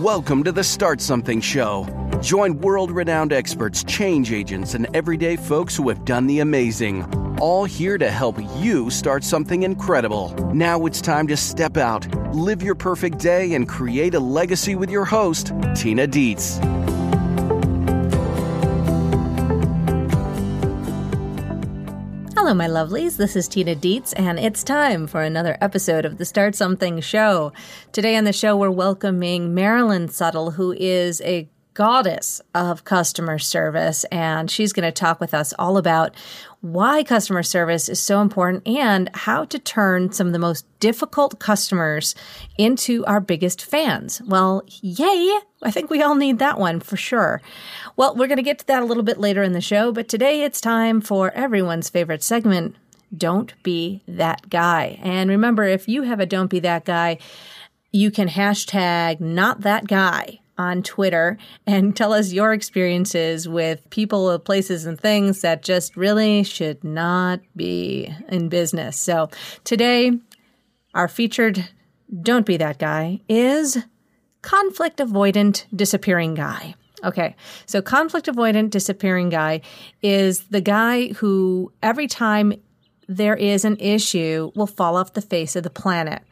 Welcome to the Start Something Show. Join world renowned experts, change agents, and everyday folks who have done the amazing. All here to help you start something incredible. Now it's time to step out, live your perfect day, and create a legacy with your host, Tina Dietz. Hello, my lovelies. This is Tina Dietz, and it's time for another episode of the Start Something Show. Today on the show, we're welcoming Marilyn Suttle, who is a goddess of customer service, and she's going to talk with us all about why customer service is so important and how to turn some of the most difficult customers into our biggest fans. Well, yay! I think we all need that one for sure. Well, we're going to get to that a little bit later in the show, but today it's time for everyone's favorite segment Don't Be That Guy. And remember, if you have a Don't Be That Guy, you can hashtag not that guy on Twitter and tell us your experiences with people, places, and things that just really should not be in business. So today, our featured Don't Be That Guy is conflict avoidant disappearing guy. Okay, so conflict avoidant disappearing guy is the guy who every time there is an issue will fall off the face of the planet.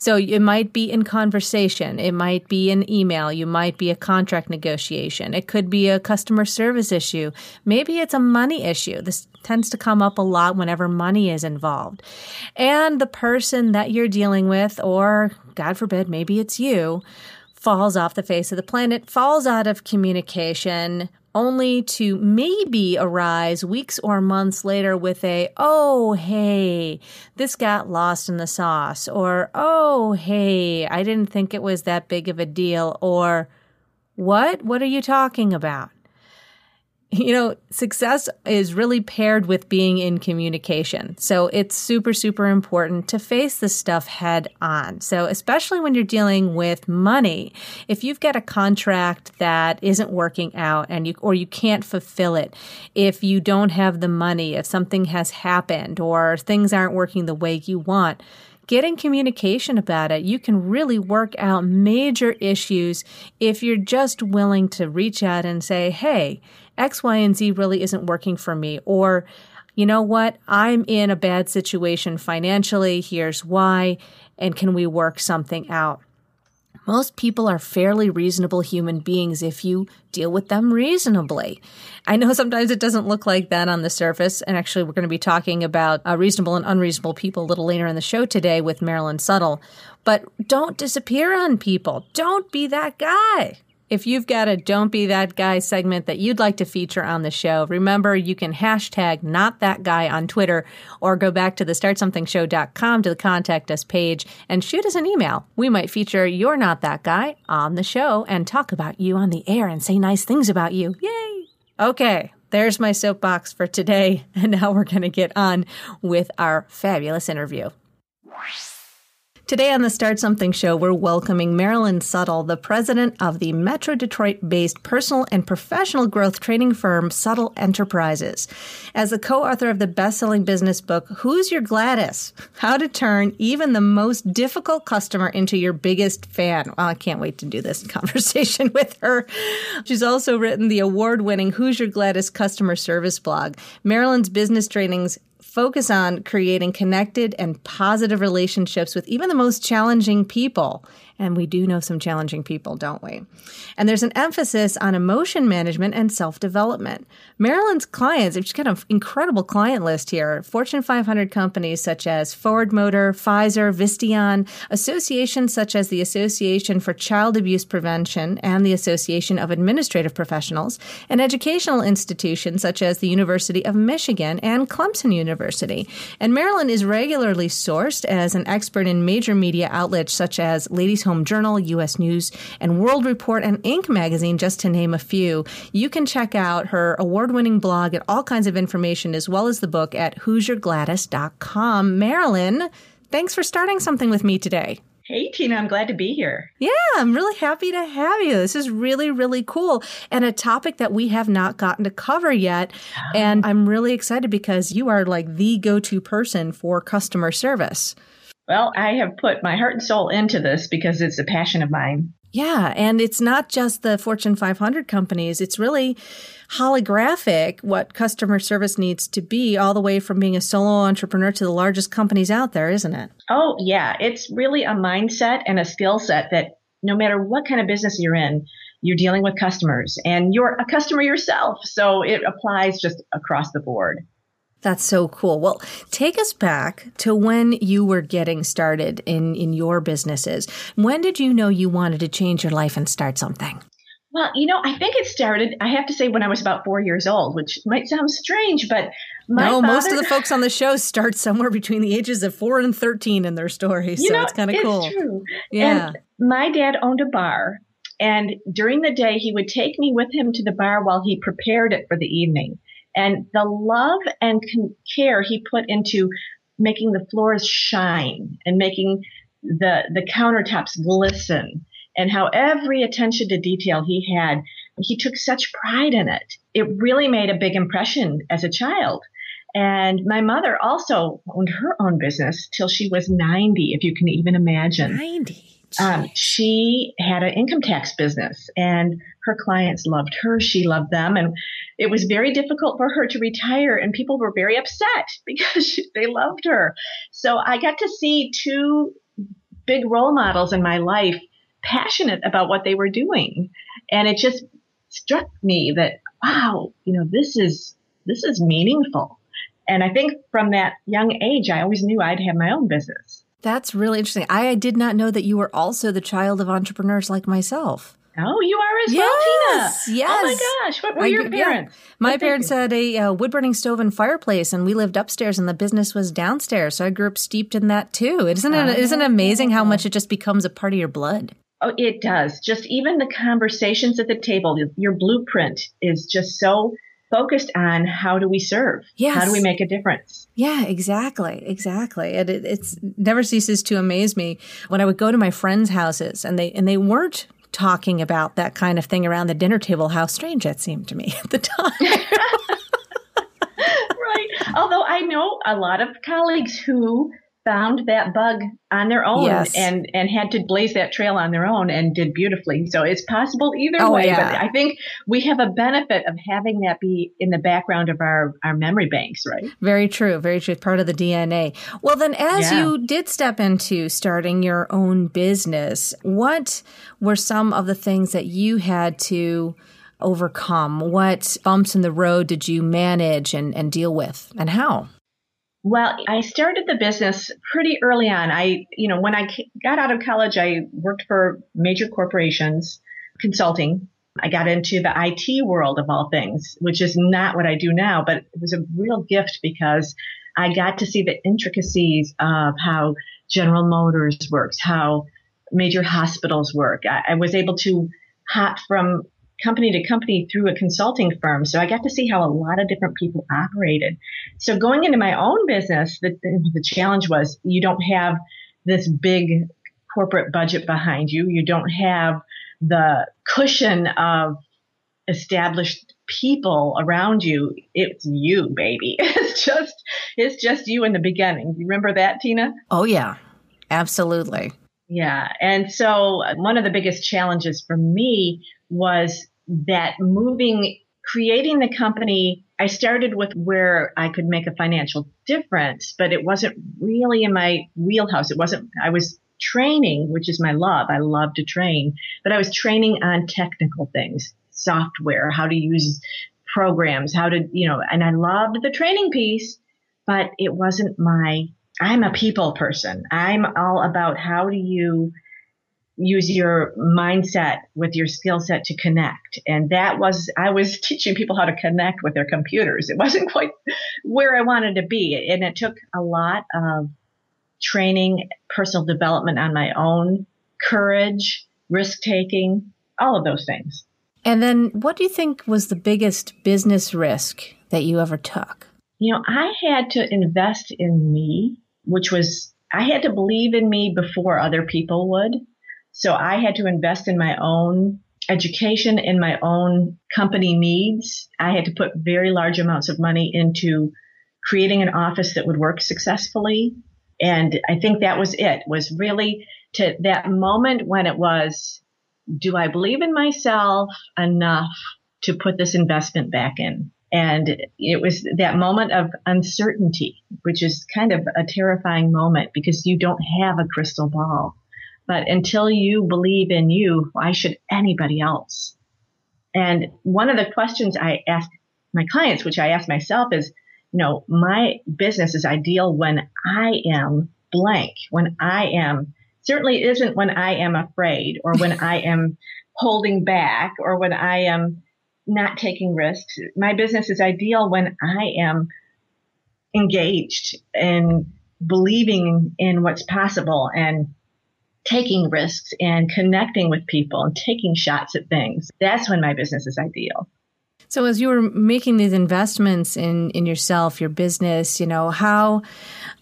So it might be in conversation, it might be an email, you might be a contract negotiation, it could be a customer service issue, maybe it's a money issue. This tends to come up a lot whenever money is involved. And the person that you're dealing with, or God forbid, maybe it's you, falls off the face of the planet, falls out of communication, only to maybe arise weeks or months later with a, oh, hey, this got lost in the sauce, or, oh, hey, I didn't think it was that big of a deal, or, what? What are you talking about? You know, success is really paired with being in communication. So it's super, super important to face this stuff head on. So especially when you're dealing with money, if you've got a contract that isn't working out and you, or you can't fulfill it, if you don't have the money, if something has happened or things aren't working the way you want, getting communication about it, you can really work out major issues if you're just willing to reach out and say, Hey, X, Y, and Z really isn't working for me. Or, you know what? I'm in a bad situation financially. Here's why. And can we work something out? Most people are fairly reasonable human beings if you deal with them reasonably. I know sometimes it doesn't look like that on the surface. And actually, we're going to be talking about uh, reasonable and unreasonable people a little later in the show today with Marilyn Suttle. But don't disappear on people. Don't be that guy. If you've got a Don't Be That Guy segment that you'd like to feature on the show, remember you can hashtag not that guy on Twitter or go back to the startsomethingshow.com to the contact us page and shoot us an email. We might feature You're Not That Guy on the show and talk about you on the air and say nice things about you. Yay! Okay, there's my soapbox for today. And now we're going to get on with our fabulous interview. Today on the Start Something show, we're welcoming Marilyn Suttle, the president of the Metro Detroit based personal and professional growth training firm Suttle Enterprises. As the co author of the best selling business book, Who's Your Gladys? How to Turn Even the Most Difficult Customer into Your Biggest Fan. Well, I can't wait to do this conversation with her. She's also written the award winning Who's Your Gladys customer service blog. Marilyn's business trainings focus on creating connected and positive relationships with even the most challenging people and we do know some challenging people, don't we? And there's an emphasis on emotion management and self development. Marilyn's clients, she's got an incredible client list here Fortune 500 companies such as Ford Motor, Pfizer, Visteon, associations such as the Association for Child Abuse Prevention and the Association of Administrative Professionals, and educational institutions such as the University of Michigan and Clemson University. And Marilyn is regularly sourced as an expert in major media outlets such as Ladies Home Journal, U.S. News and World Report, and Inc. magazine, just to name a few. You can check out her award winning blog and all kinds of information, as well as the book at who'syourgladys.com. Marilyn, thanks for starting something with me today. Hey, Tina, I'm glad to be here. Yeah, I'm really happy to have you. This is really, really cool and a topic that we have not gotten to cover yet. Oh. And I'm really excited because you are like the go to person for customer service. Well, I have put my heart and soul into this because it's a passion of mine. Yeah, and it's not just the Fortune 500 companies, it's really holographic what customer service needs to be all the way from being a solo entrepreneur to the largest companies out there, isn't it? Oh, yeah, it's really a mindset and a skill set that no matter what kind of business you're in, you're dealing with customers and you're a customer yourself. So it applies just across the board. That's so cool. Well, take us back to when you were getting started in, in your businesses. When did you know you wanted to change your life and start something? Well, you know, I think it started, I have to say, when I was about four years old, which might sound strange, but no, father, most of the folks on the show start somewhere between the ages of four and 13 in their stories. So know, it's kind of cool. true. Yeah. And my dad owned a bar, and during the day, he would take me with him to the bar while he prepared it for the evening and the love and care he put into making the floors shine and making the the countertops glisten and how every attention to detail he had he took such pride in it. It really made a big impression as a child. And my mother also owned her own business till she was 90 if you can even imagine. 90 um, she had an income tax business and her clients loved her. She loved them. And it was very difficult for her to retire. And people were very upset because she, they loved her. So I got to see two big role models in my life passionate about what they were doing. And it just struck me that, wow, you know, this is, this is meaningful. And I think from that young age, I always knew I'd have my own business. That's really interesting. I did not know that you were also the child of entrepreneurs like myself. Oh, you are as yes, well, Tina. Yes. Oh my gosh. What were I, your parents? Yeah. My what parents had a uh, wood burning stove and fireplace, and we lived upstairs, and the business was downstairs. So I grew up steeped in that too. Isn't it? Oh. Isn't it amazing how much it just becomes a part of your blood? Oh, it does. Just even the conversations at the table, your blueprint is just so focused on how do we serve? Yes. How do we make a difference? Yeah, exactly. Exactly. And it it's never ceases to amaze me when I would go to my friends' houses and they and they weren't talking about that kind of thing around the dinner table, how strange that seemed to me at the time. right. Although I know a lot of colleagues who found that bug on their own yes. and and had to blaze that trail on their own and did beautifully. So it's possible either oh, way. Yeah. But I think we have a benefit of having that be in the background of our our memory banks, right? Very true. Very true. Part of the DNA. Well, then, as yeah. you did step into starting your own business, what were some of the things that you had to overcome? What bumps in the road did you manage and, and deal with, and how? Well, I started the business pretty early on. I, you know, when I got out of college, I worked for major corporations, consulting. I got into the IT world of all things, which is not what I do now, but it was a real gift because I got to see the intricacies of how General Motors works, how major hospitals work. I, I was able to hop from company to company through a consulting firm. So I got to see how a lot of different people operated. So going into my own business, the, the challenge was you don't have this big corporate budget behind you. You don't have the cushion of established people around you. It's you, baby. It's just, it's just you in the beginning. You remember that, Tina? Oh yeah, absolutely. Yeah. And so uh, one of the biggest challenges for me was that moving, creating the company, I started with where I could make a financial difference, but it wasn't really in my wheelhouse. It wasn't, I was training, which is my love. I love to train, but I was training on technical things, software, how to use programs, how to, you know, and I loved the training piece, but it wasn't my, I'm a people person. I'm all about how do you use your mindset with your skill set to connect. And that was, I was teaching people how to connect with their computers. It wasn't quite where I wanted to be. And it took a lot of training, personal development on my own, courage, risk taking, all of those things. And then what do you think was the biggest business risk that you ever took? You know, I had to invest in me, which was, I had to believe in me before other people would. So I had to invest in my own education, in my own company needs. I had to put very large amounts of money into creating an office that would work successfully. And I think that was it, was really to that moment when it was do I believe in myself enough to put this investment back in? And it was that moment of uncertainty, which is kind of a terrifying moment because you don't have a crystal ball. But until you believe in you, why should anybody else? And one of the questions I ask my clients, which I ask myself is, you know, my business is ideal when I am blank, when I am certainly isn't when I am afraid or when I am holding back or when I am not taking risks. My business is ideal when I am engaged and believing in what's possible and taking risks and connecting with people and taking shots at things. That's when my business is ideal. So as you were making these investments in in yourself, your business, you know, how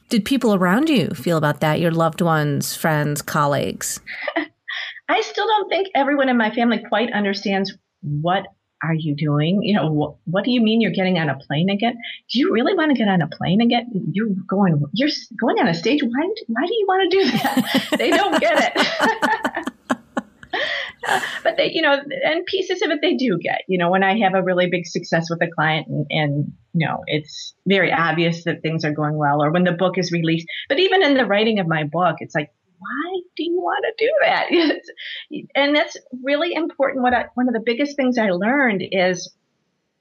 did people around you feel about that? Your loved ones, friends, colleagues? I still don't think everyone in my family quite understands what are you doing? You know, what, what do you mean you're getting on a plane again? Do you really want to get on a plane again? You're going, you're going on a stage. Why, why do you want to do that? they don't get it. but they, you know, and pieces of it they do get. You know, when I have a really big success with a client and, and you know, it's very obvious that things are going well, or when the book is released. But even in the writing of my book, it's like, why do you want to do that? and that's really important. What I, one of the biggest things I learned is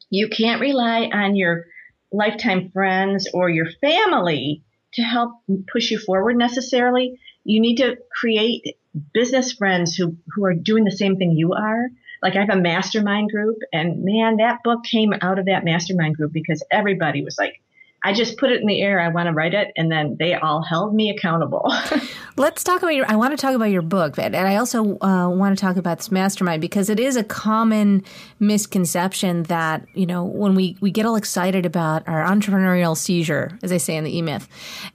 you can't rely on your lifetime friends or your family to help push you forward necessarily. You need to create business friends who, who are doing the same thing you are. Like I have a mastermind group and man, that book came out of that mastermind group because everybody was like, I just put it in the air. I want to write it. And then they all held me accountable. Let's talk about your, I want to talk about your book. And I also uh, want to talk about this mastermind because it is a common misconception that, you know, when we, we get all excited about our entrepreneurial seizure, as they say in the E Myth,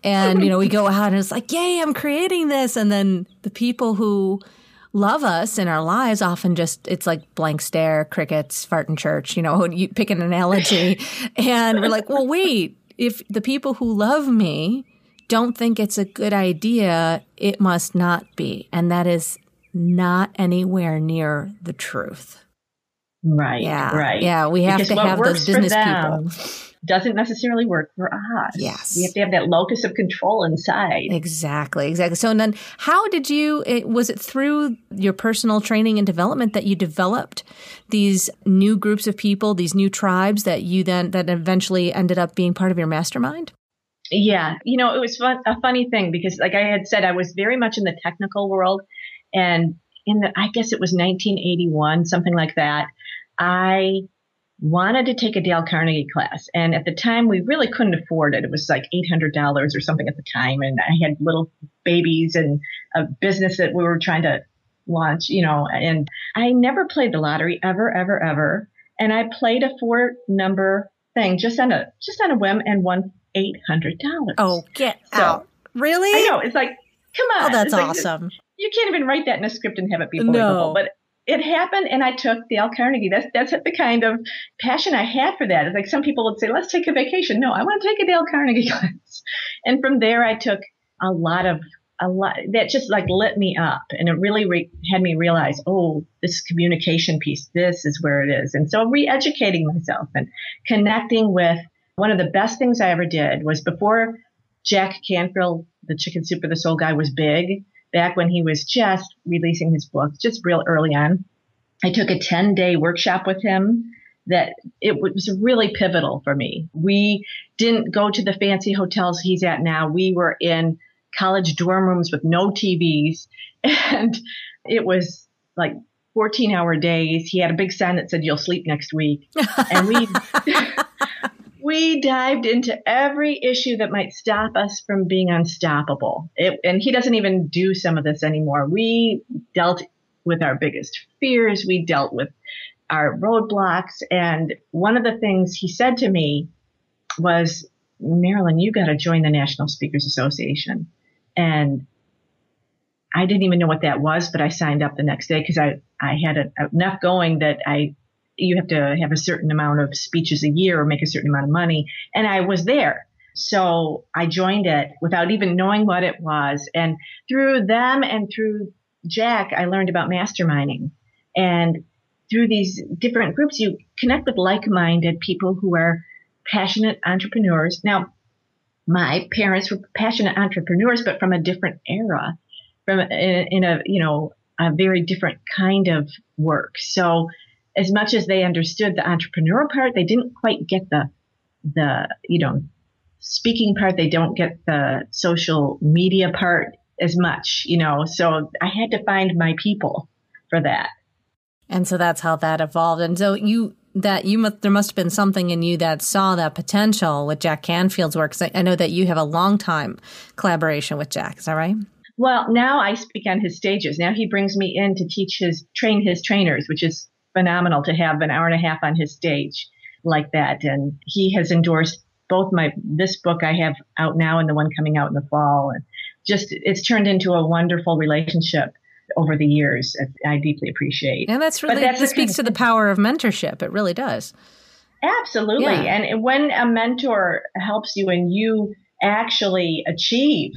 and, you know, we go out and it's like, yay, I'm creating this. And then the people who, love us in our lives often just it's like blank stare crickets fart in church you know you pick an analogy and we're like well wait if the people who love me don't think it's a good idea, it must not be. And that is not anywhere near the truth. Right. Yeah. Right. Yeah. We have because to have those business people. Doesn't necessarily work for us. Yes. We have to have that locus of control inside. Exactly. Exactly. So then how did you, it, was it through your personal training and development that you developed these new groups of people, these new tribes that you then, that eventually ended up being part of your mastermind? Yeah, you know, it was fun, a funny thing because, like I had said, I was very much in the technical world, and in the, I guess it was 1981, something like that. I wanted to take a Dale Carnegie class, and at the time we really couldn't afford it. It was like $800 or something at the time, and I had little babies and a business that we were trying to launch, you know, and I never played the lottery ever, ever, ever. And I played a four number thing just on a just on a whim and won eight hundred dollars. Oh, get so, out! Really? I know. It's like, come on. Oh, that's like, awesome. You can't even write that in a script and have it be believable. No. But it happened, and I took Dale Carnegie. That's that's the kind of passion I had for that. It's like some people would say, "Let's take a vacation." No, I want to take a Dale Carnegie class. And from there, I took a lot of a lot that just like lit me up, and it really re- had me realize, oh, this communication piece, this is where it is. And so, re-educating myself and connecting with one of the best things I ever did was before Jack Canfield, the Chicken Soup for the Soul guy, was big, back when he was just releasing his book, just real early on. I took a 10 day workshop with him that it was really pivotal for me. We didn't go to the fancy hotels he's at now. We were in college dorm rooms with no TVs and it was like 14 hour days. He had a big sign that said, you'll sleep next week. And we, we dived into every issue that might stop us from being unstoppable. It, and he doesn't even do some of this anymore. We dealt with our biggest fears. We dealt with our roadblocks. And one of the things he said to me was, Marilyn, you got to join the National Speakers Association. And I didn't even know what that was, but I signed up the next day because I, I had a, enough going that I you have to have a certain amount of speeches a year or make a certain amount of money. And I was there. So I joined it without even knowing what it was. And through them and through Jack, I learned about masterminding. And through these different groups, you connect with like-minded people who are passionate entrepreneurs. Now, my parents were passionate entrepreneurs, but from a different era, from in, in a you know a very different kind of work. So, as much as they understood the entrepreneurial part, they didn't quite get the the you know speaking part. They don't get the social media part as much, you know. So I had to find my people for that. And so that's how that evolved. And so you that you must there must have been something in you that saw that potential with Jack Canfield's work. I, I know that you have a long time collaboration with Jack. Is that right? Well, now I speak on his stages. Now he brings me in to teach his train his trainers, which is phenomenal to have an hour and a half on his stage like that. And he has endorsed both my this book I have out now and the one coming out in the fall. And just it's turned into a wonderful relationship over the years. I deeply appreciate. And that's really that speaks to the power of mentorship. It really does. Absolutely. Yeah. And when a mentor helps you and you actually achieve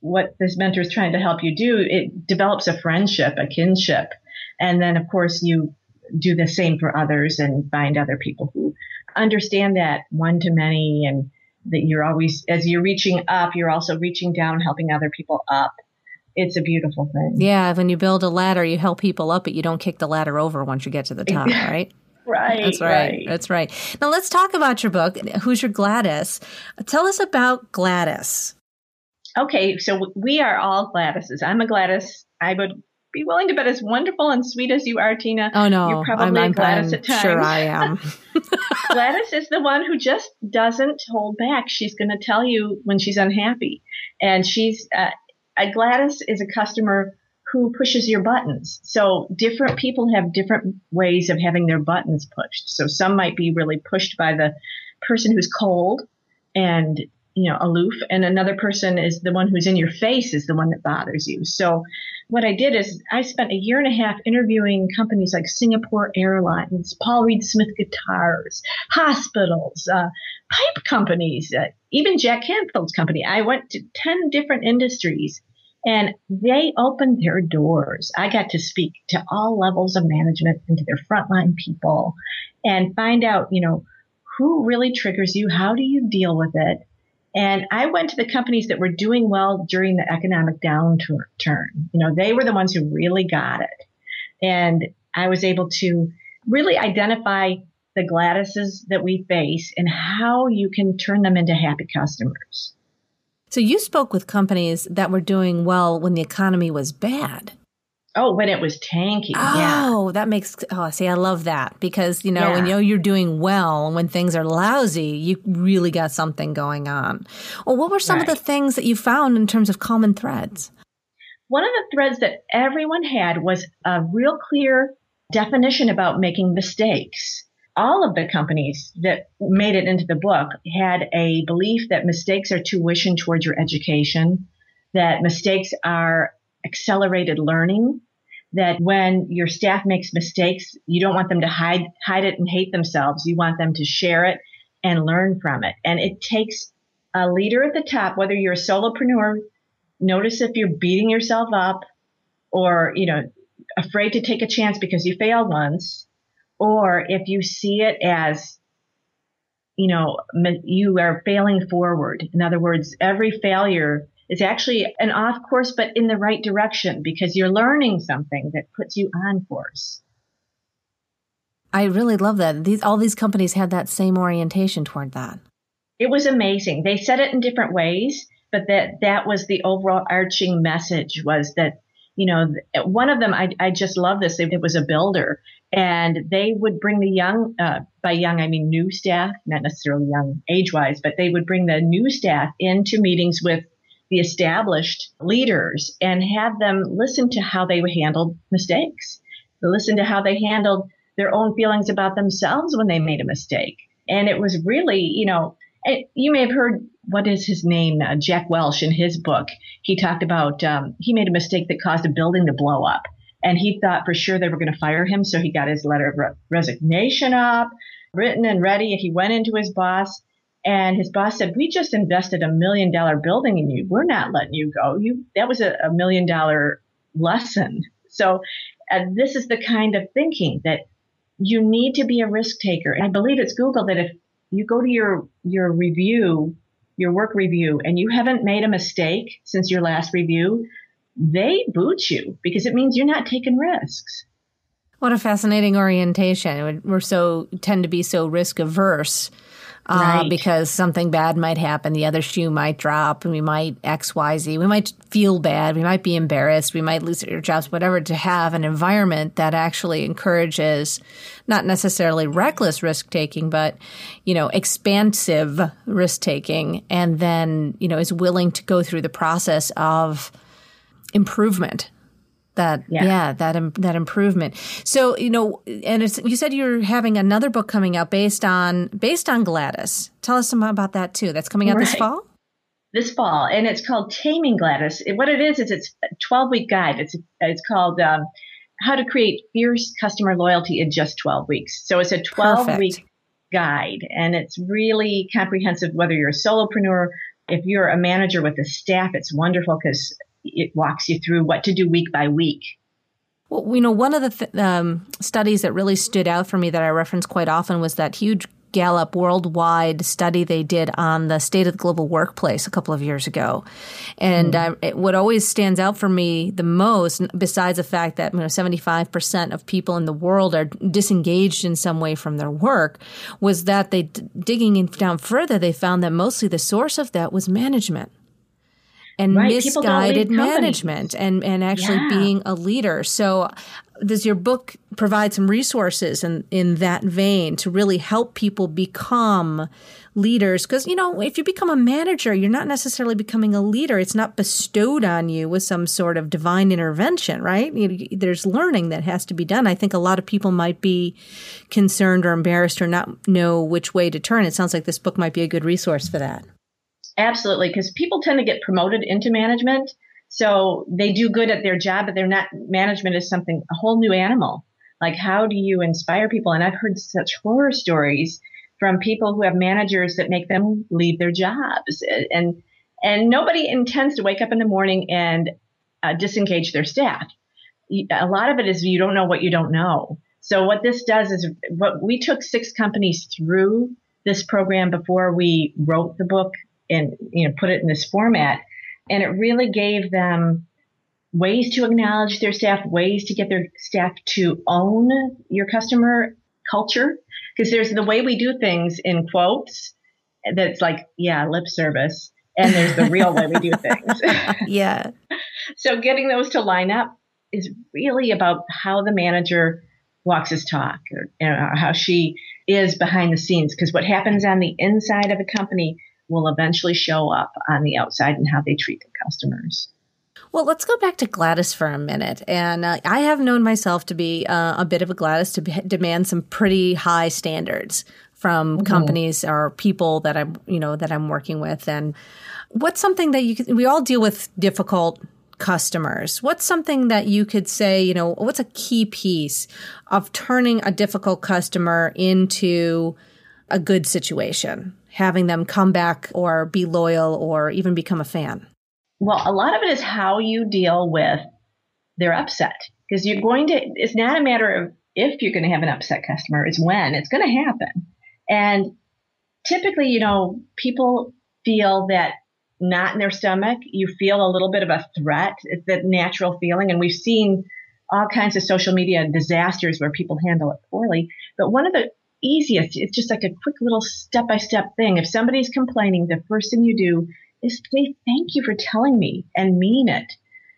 what this mentor is trying to help you do, it develops a friendship, a kinship. And then, of course, you do the same for others and find other people who understand that one to many and that you're always, as you're reaching up, you're also reaching down, helping other people up. It's a beautiful thing. Yeah. When you build a ladder, you help people up, but you don't kick the ladder over once you get to the top, right? Right. That's right. right. That's right. Now let's talk about your book, Who's Your Gladys? Tell us about Gladys. Okay, so we are all Gladyses. I'm a Gladys. I would be willing to bet as wonderful and sweet as you are, Tina. Oh no, you're probably I'm, Gladys I'm at times. Sure, I am. Gladys is the one who just doesn't hold back. She's going to tell you when she's unhappy, and she's uh, a Gladys is a customer who pushes your buttons. So different people have different ways of having their buttons pushed. So some might be really pushed by the person who's cold and you know aloof and another person is the one who's in your face is the one that bothers you so what I did is I spent a year and a half interviewing companies like Singapore Airlines, Paul Reed Smith Guitars, hospitals, uh, pipe companies, uh, even Jack Canfield's company. I went to 10 different industries and they opened their doors. I got to speak to all levels of management and to their frontline people and find out, you know, who really triggers you? How do you deal with it? And I went to the companies that were doing well during the economic downturn. You know, they were the ones who really got it. And I was able to really identify the Gladyses that we face and how you can turn them into happy customers. So you spoke with companies that were doing well when the economy was bad. Oh, when it was tanky. Oh, yeah. that makes oh see, I love that because you know yeah. when you know you're doing well when things are lousy, you really got something going on. Well, what were some right. of the things that you found in terms of common threads? One of the threads that everyone had was a real clear definition about making mistakes. All of the companies that made it into the book had a belief that mistakes are tuition towards your education, that mistakes are accelerated learning, that when your staff makes mistakes, you don't want them to hide, hide it and hate themselves. You want them to share it and learn from it. And it takes a leader at the top, whether you're a solopreneur, notice if you're beating yourself up or, you know, afraid to take a chance because you failed once, or if you see it as, you know, you are failing forward. In other words, every failure is actually an off course, but in the right direction because you're learning something that puts you on course. I really love that. These all these companies had that same orientation toward that. It was amazing. They said it in different ways, but that that was the overall arching message was that you know one of them I, I just love this. It was a builder, and they would bring the young uh, by young I mean new staff, not necessarily young age wise, but they would bring the new staff into meetings with the established leaders and have them listen to how they handled mistakes, listen to how they handled their own feelings about themselves when they made a mistake. And it was really, you know, you may have heard what is his name, uh, Jack Welch, in his book. He talked about um, he made a mistake that caused a building to blow up, and he thought for sure they were going to fire him. So he got his letter of re- resignation up, written and ready. He went into his boss, and his boss said, "We just invested a million dollar building in you. We're not letting you go. You that was a, a million dollar lesson." So uh, this is the kind of thinking that you need to be a risk taker. And I believe it's Google that if you go to your, your review, your work review, and you haven't made a mistake since your last review, they boot you because it means you're not taking risks. What a fascinating orientation. We're so tend to be so risk averse uh, right. because something bad might happen. The other shoe might drop, and we might X, Y, Z. We might feel bad. We might be embarrassed. We might lose our jobs, whatever. To have an environment that actually encourages not necessarily reckless risk taking, but you know, expansive risk taking, and then you know is willing to go through the process of improvement that yeah, yeah that that improvement. So you know, and it's you said you're having another book coming out based on based on Gladys. Tell us some about that too. That's coming out right. this fall. This fall, and it's called Taming Gladys. what it is is it's a 12 week guide. It's it's called um, How to Create Fierce Customer Loyalty in Just 12 Weeks. So it's a 12 Perfect. week guide, and it's really comprehensive. Whether you're a solopreneur, if you're a manager with a staff, it's wonderful because it walks you through what to do week by week. Well, you know, one of the th- um, studies that really stood out for me that I reference quite often was that huge Gallup worldwide study they did on the state of the global workplace a couple of years ago. And mm. uh, it, what always stands out for me the most, besides the fact that you know, 75% of people in the world are disengaged in some way from their work, was that they, digging down further, they found that mostly the source of that was management and right. misguided management and, and actually yeah. being a leader. So does your book provide some resources in, in that vein to really help people become leaders? Because, you know, if you become a manager, you're not necessarily becoming a leader. It's not bestowed on you with some sort of divine intervention, right? You, there's learning that has to be done. I think a lot of people might be concerned or embarrassed or not know which way to turn. It sounds like this book might be a good resource for that. Absolutely, because people tend to get promoted into management. So they do good at their job, but they're not, management is something, a whole new animal. Like, how do you inspire people? And I've heard such horror stories from people who have managers that make them leave their jobs. And, and nobody intends to wake up in the morning and uh, disengage their staff. A lot of it is you don't know what you don't know. So what this does is what we took six companies through this program before we wrote the book and you know put it in this format. And it really gave them ways to acknowledge their staff ways to get their staff to own your customer culture. Because there's the way we do things in quotes that's like yeah lip service. And there's the real way we do things. Yeah. So getting those to line up is really about how the manager walks his talk or you know, how she is behind the scenes. Because what happens on the inside of a company will eventually show up on the outside and how they treat their customers. Well, let's go back to Gladys for a minute. And uh, I have known myself to be uh, a bit of a Gladys to be, demand some pretty high standards from mm-hmm. companies or people that I'm, you know, that I'm working with. And what's something that you can, we all deal with difficult customers. What's something that you could say, you know, what's a key piece of turning a difficult customer into a good situation? Having them come back or be loyal or even become a fan? Well, a lot of it is how you deal with their upset because you're going to, it's not a matter of if you're going to have an upset customer, it's when it's going to happen. And typically, you know, people feel that not in their stomach, you feel a little bit of a threat. It's that natural feeling. And we've seen all kinds of social media disasters where people handle it poorly. But one of the easiest. It's just like a quick little step by step thing. If somebody's complaining, the first thing you do is say, thank you for telling me and mean it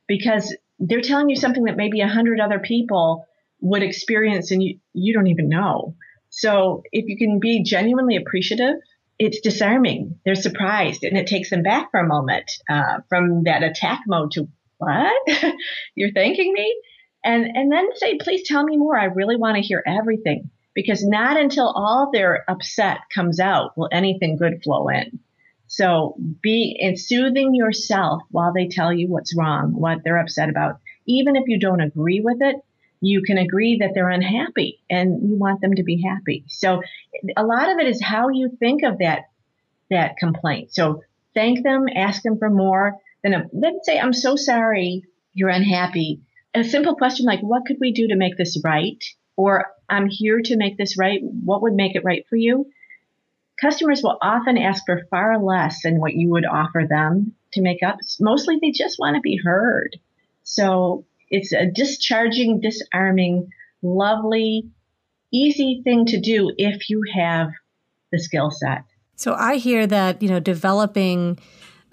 because they're telling you something that maybe a hundred other people would experience and you, you don't even know. So if you can be genuinely appreciative, it's disarming. They're surprised and it takes them back for a moment uh, from that attack mode to what? You're thanking me? And, and then say, please tell me more. I really want to hear everything because not until all their upset comes out will anything good flow in. So be in soothing yourself while they tell you what's wrong, what they're upset about. Even if you don't agree with it, you can agree that they're unhappy and you want them to be happy. So a lot of it is how you think of that that complaint. So thank them, ask them for more. Then then say, "I'm so sorry, you're unhappy. a simple question like, what could we do to make this right? Or I'm here to make this right. What would make it right for you? Customers will often ask for far less than what you would offer them to make up. Mostly they just want to be heard. So it's a discharging, disarming, lovely, easy thing to do if you have the skill set. So I hear that, you know, developing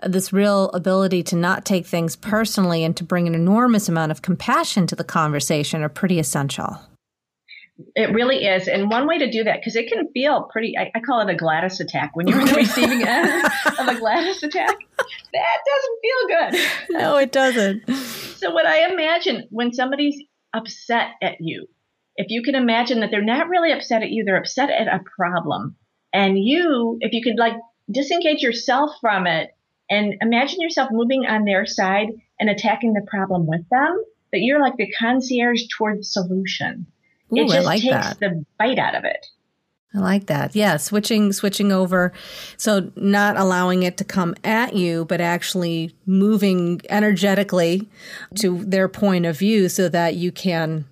this real ability to not take things personally and to bring an enormous amount of compassion to the conversation are pretty essential. It really is. And one way to do that, because it can feel pretty, I, I, call it a Gladys attack. When you're in the receiving end of a Gladys attack, that doesn't feel good. No, it doesn't. So, what I imagine when somebody's upset at you, if you can imagine that they're not really upset at you, they're upset at a problem. And you, if you could like disengage yourself from it and imagine yourself moving on their side and attacking the problem with them, that you're like the concierge toward the solution. Ooh, it just I like takes that. the bite out of it. I like that. Yeah, switching switching over. So not allowing it to come at you, but actually moving energetically to their point of view so that you can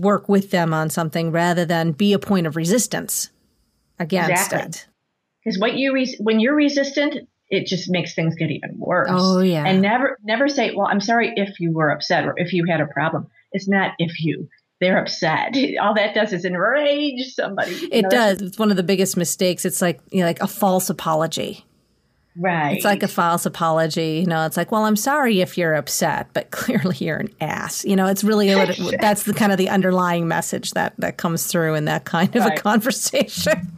work with them on something rather than be a point of resistance against Exactly. it. Because what you re- when you're resistant, it just makes things get even worse. Oh, yeah. And never never say, "Well, I'm sorry if you were upset or if you had a problem." It's not if you. They're upset. All that does is enrage somebody. It know, does. It's one of the biggest mistakes. It's like you know, like a false apology. Right. It's like a false apology. You know, it's like, well, I'm sorry if you're upset, but clearly you're an ass. You know, it's really it, that's the kind of the underlying message that that comes through in that kind of Right. a conversation.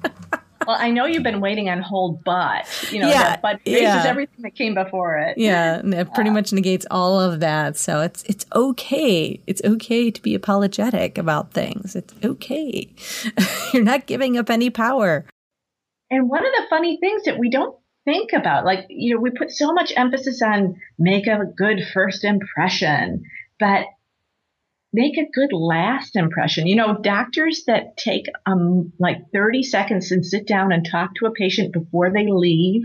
Well, I know you've been waiting on hold, but you know, Yeah, that but raises yeah. everything that came before it. yeah, and it pretty much negates all of that. So it's it's okay. It's okay to be apologetic about things. It's okay. you're not giving up any power. And one of the funny things that we don't think about, like, you know, we put so much emphasis on make a good first impression, but make a good last impression. You know, doctors that take um like 30 seconds and sit down and talk to a patient before they leave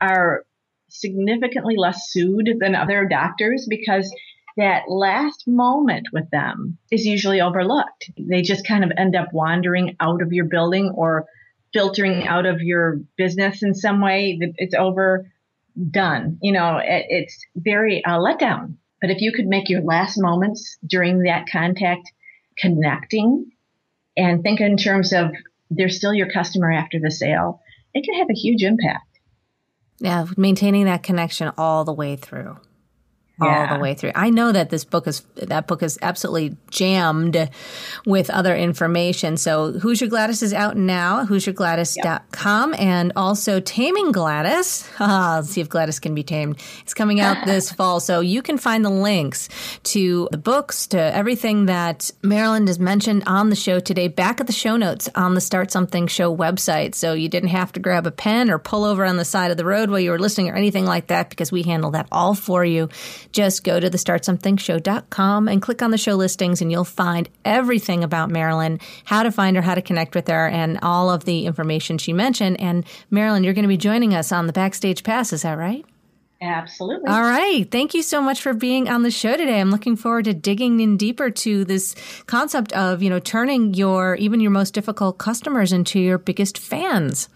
are significantly less sued than other doctors because that last moment with them is usually overlooked. They just kind of end up wandering out of your building or filtering out of your business in some way. It's overdone. You know, it, it's very uh, let down. But if you could make your last moments during that contact connecting and think in terms of they're still your customer after the sale, it can have a huge impact. Yeah, maintaining that connection all the way through. All Yeah. the way through. I know that this book is that book is absolutely jammed with other information. So Who's Your Gladys is out now, who'syourgladys.com, and also Taming Gladys. Ah, let's see if Gladys can be tamed. It's coming out this fall. So you can find the links to the books, to everything that Marilyn has mentioned on the show today back at the show notes on the Start Something Show website. So you didn't have to grab a pen or pull over on the side of the road while you were listening or anything like that because we handle that all for you. Just go to the startsomethingshow.com and click on the show listings and you'll find everything about Marilyn, how to find her, how to connect with her, and all of the information she mentioned. And Marilyn, you're going to be joining us on the Backstage Pass, is that right? Absolutely. All right. Thank you so much for being on the show today. I'm looking forward to digging in deeper to this concept of, you know, turning your even your most difficult customers into your biggest fans.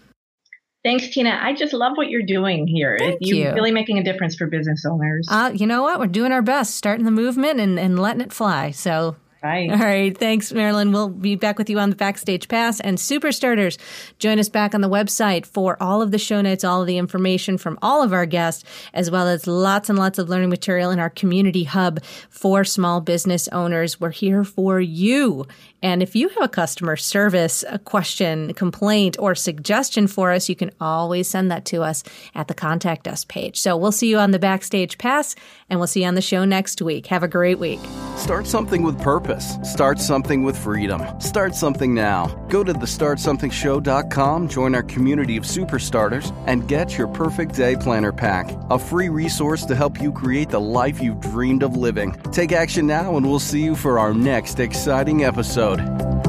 Thanks, Tina. I just love what you're doing here. Thank you're you. really making a difference for business owners. Uh, you know what? We're doing our best, starting the movement and, and letting it fly. So right. All right. Thanks, Marilyn. We'll be back with you on the Backstage Pass. And Super Starters, join us back on the website for all of the show notes, all of the information from all of our guests, as well as lots and lots of learning material in our community hub for small business owners. We're here for you. And if you have a customer service, a question, complaint, or suggestion for us, you can always send that to us at the contact us page. So we'll see you on the Backstage Pass and we'll see you on the show next week. Have a great week. Start something with purpose. Start something with freedom. Start something now. Go to thestartsomethingshow.com, join our community of super starters, and get your perfect day planner pack, a free resource to help you create the life you've dreamed of living. Take action now, and we'll see you for our next exciting episode. road.